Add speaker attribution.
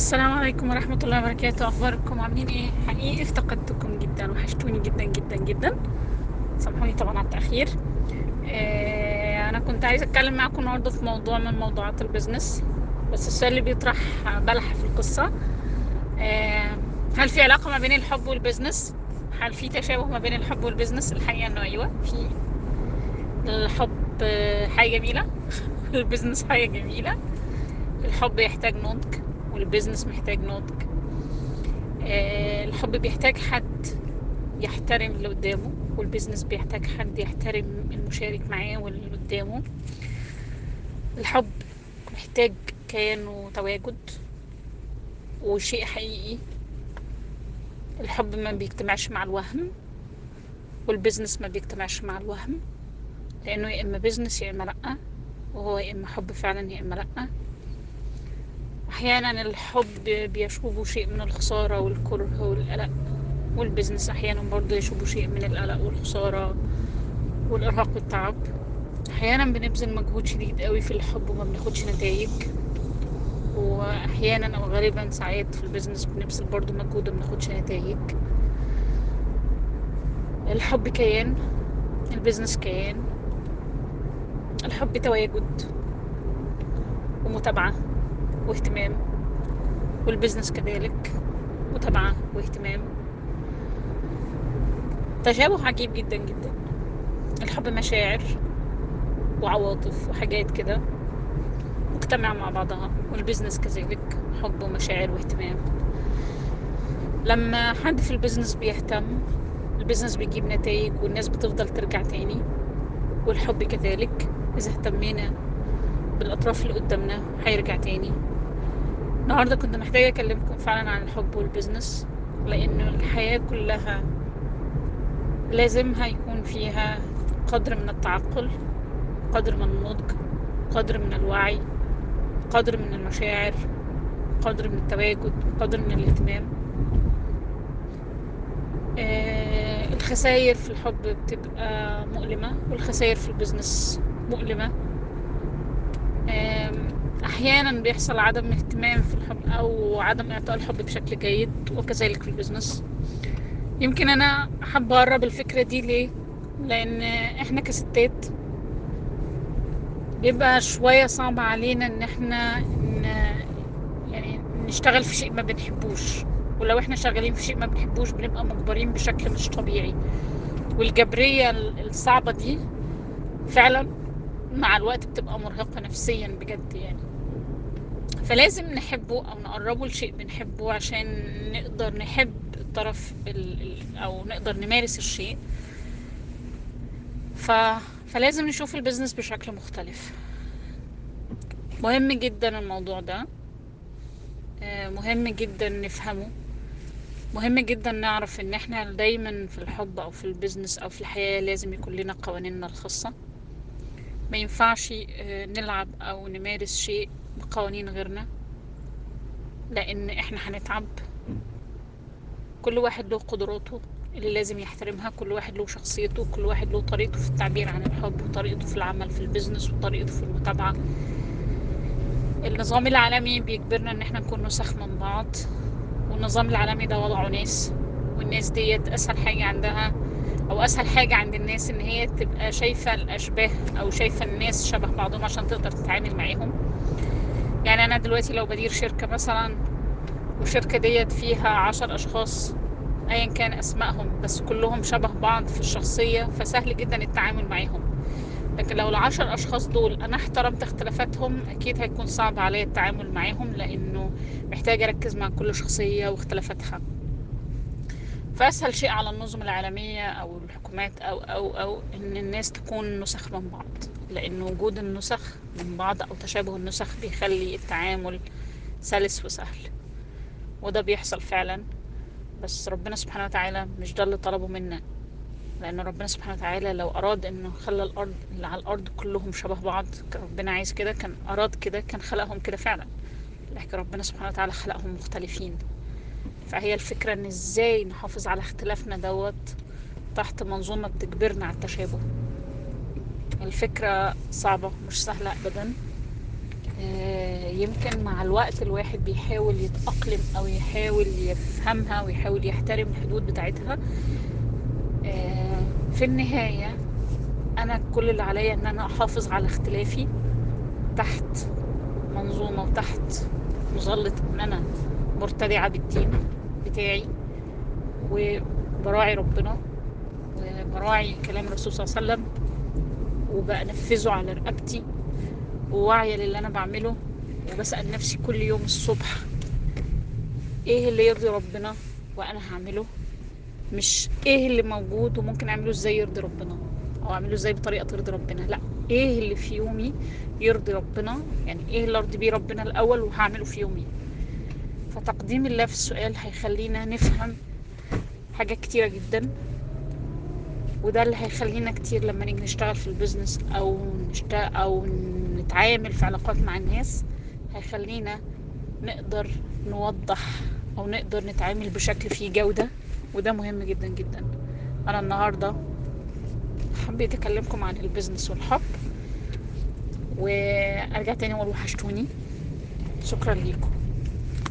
Speaker 1: السلام عليكم ورحمة الله وبركاته. أخباركم عاملين إيه؟ حقيقي افتقدتكم جدا؟ وحشتوني جدا جدا جدا. سامحوني طبعا على التأخير. آه أنا كنت عايزة أتكلم معاكم النهاردة في موضوع من موضوعات ال business. بس السؤال اللي بيطرح بإلحاح في القصة. آه هل في علاقة ما بين الحب وال business؟ هل في تشابه ما بين الحب وال business؟ الحقيقة إنه أيوه. في الحب آه، حاجة جميلة ال business حاجة جميلة. الحب يحتاج نضج. وال business محتاج نضج. آه، الحب بيحتاج حد يحترم اللي قدامه وال business بيحتاج حد يحترم المشارك معاه واللي قدامه. الحب محتاج كيان وتواجد وشيء حقيقي. الحب ما بيجتمعش مع الوهم وال business ما بيجتمعش مع الوهم لأنه يا إما business يا إما لأ وهو يا إما حب فعلا يا إما لأ. أحيانا الحب بيشوبه شيء من الخسارة والكره والقلق وال business أحيانا برضه يشوبه شيء من القلق والخسارة والإرهاق والتعب. أحيانا بنبذل مجهود شديد قوي في الحب وما بناخدش نتائج. وأحيانا أو غالبا ساعات في ال business بنبذل برضه مجهود وما بناخدش نتائج. الحب كيان ال business كيان. الحب تواجد ومتابعة. واهتمام وال business كذلك. متابعة واهتمام. تشابه عجيب جدا جدا. الحب مشاعر وعواطف وحاجات كده مجتمع مع بعضها. وال business كذلك حب ومشاعر واهتمام. لما حد في ال business بيهتم ال business بيجيب نتائج والناس بتفضل ترجع تاني. والحب كذلك إذا اهتمينا بالأطراف اللي قدامنا هيرجع تاني. النهارده كنت محتاجة أكلمكم فعلا عن الحب وال business لأنه الحياة كلها لازم هيكون فيها قدر من التعقل قدر من النضج قدر من الوعي قدر من المشاعر قدر من التواجد قدر من الاهتمام. آه الخسائر في الحب بتبقى مؤلمة والخسائر في ال business مؤلمة. آم، أحيانا بيحصل عدم اهتمام في الحب أو عدم إعطاء الحب بشكل جيد وكذلك في ال business يمكن أنا حابه أقرب الفكرة دي ليه؟ لأن إحنا كستات بيبقى شوية صعب علينا إن إحنا ن... يعني نشتغل في شيء ما بنحبوش. ولو إحنا شغالين في شيء ما بنحبوش بنبقى مجبرين بشكل مش طبيعي. والجبرية الصعبة دي فعلا مع الوقت بتبقى مرهقة نفسيا بجد يعني. فلازم نحبه أو نقربه لشيء بنحبه عشان نقدر نحب الطرف ال... أو نقدر نمارس الشيء. ف... فلازم نشوف ال business بشكل مختلف. مهم جدا الموضوع ده. آه، مهم جدا نفهمه. مهم جدا نعرف إن إحنا دايما في الحب أو في ال business أو في الحياة لازم يكون لنا قوانيننا الخاصة. ما ينفعش آه، نلعب أو نمارس شيء بقوانين غيرنا لأن إحنا هنتعب. كل واحد له قدراته اللي لازم يحترمها كل واحد له شخصيته كل واحد له طريقته في التعبير عن الحب وطريقته في العمل في البيزنس وطريقته في المتابعة. النظام العالمي بيجبرنا إن إحنا نكون نسخ من بعض. والنظام العالمي ده وضعه ناس والناس ديت أسهل حاجة عندها أو أسهل حاجة عند الناس إن هي تبقى شايفة الأشباه أو شايفة الناس شبه بعضهم عشان تقدر تتعامل معاهم. يعني أنا دلوقتي لو بدير شركة مثلا والشركة ديت فيها عشر أشخاص ايا كان أسمائهم بس كلهم شبه بعض في الشخصية فسهل جدا التعامل معاهم. لكن لو العشر أشخاص دول أنا احترمت اختلافاتهم أكيد هيكون صعب عليا التعامل معاهم لأنه محتاجة أركز مع كل شخصية واختلافاتها. فأسهل شيء على النظم العالمية أو الحكومات أو أو أو إن الناس تكون نسخ من بعض لأن وجود النسخ من بعض أو تشابه النسخ بيخلي التعامل سلس وسهل وده بيحصل فعلا. بس ربنا سبحانه وتعالى مش ده اللي طلبه منا لأن ربنا سبحانه وتعالى لو أراد إنه خلى الأرض اللي على الأرض كلهم شبه بعض كان ربنا عايز كده كان أراد كده كان خلقهم كده فعلا. لكن ربنا سبحانه وتعالى خلقهم مختلفين. فهي الفكرة إن إزاي نحافظ على اختلافنا دوت تحت منظومة بتجبرنا على التشابه. الفكرة صعبة مش سهلة ابدا. آه، يمكن مع الوقت الواحد بيحاول يتأقلم أو يحاول يفهمها ويحاول يحترم الحدود بتاعتها. آه، في النهاية أنا كل اللي عليا إن أنا أحافظ على اختلافي تحت منظومة وتحت مظلة إن أنا مرتدعة بالدين. بتاعي وبراعي ربنا وبراعي كلام الرسول صلى الله عليه وسلم وبنفذه على رقبتي وواعية للي أنا بعمله وبسأل نفسي كل يوم الصبح إيه اللي يرضي ربنا وأنا هعمله؟ مش إيه اللي موجود وممكن أعمله إزاي يرضي ربنا؟ أو أعمله إزاي بطريقة ترضي ربنا؟ لأ إيه اللي في يومي يرضي ربنا؟ يعني إيه اللي أرضي بيه ربنا الأول وهعمله في يومي؟ فتقديم الله في السؤال هيخلينا نفهم حاجات كتيرة جدا. وده اللي هيخلينا كتير لما نيجي نشتغل في البيزنس أو نشتغل أو نتعامل في علاقات مع الناس هيخلينا نقدر نوضح أو نقدر نتعامل بشكل فيه جودة. وده مهم جدا جدا. أنا النهاردة حبيت أكلمكم عن البيزنس والحب. وأرجع تاني أقول وحشتوني شكرا ليكم.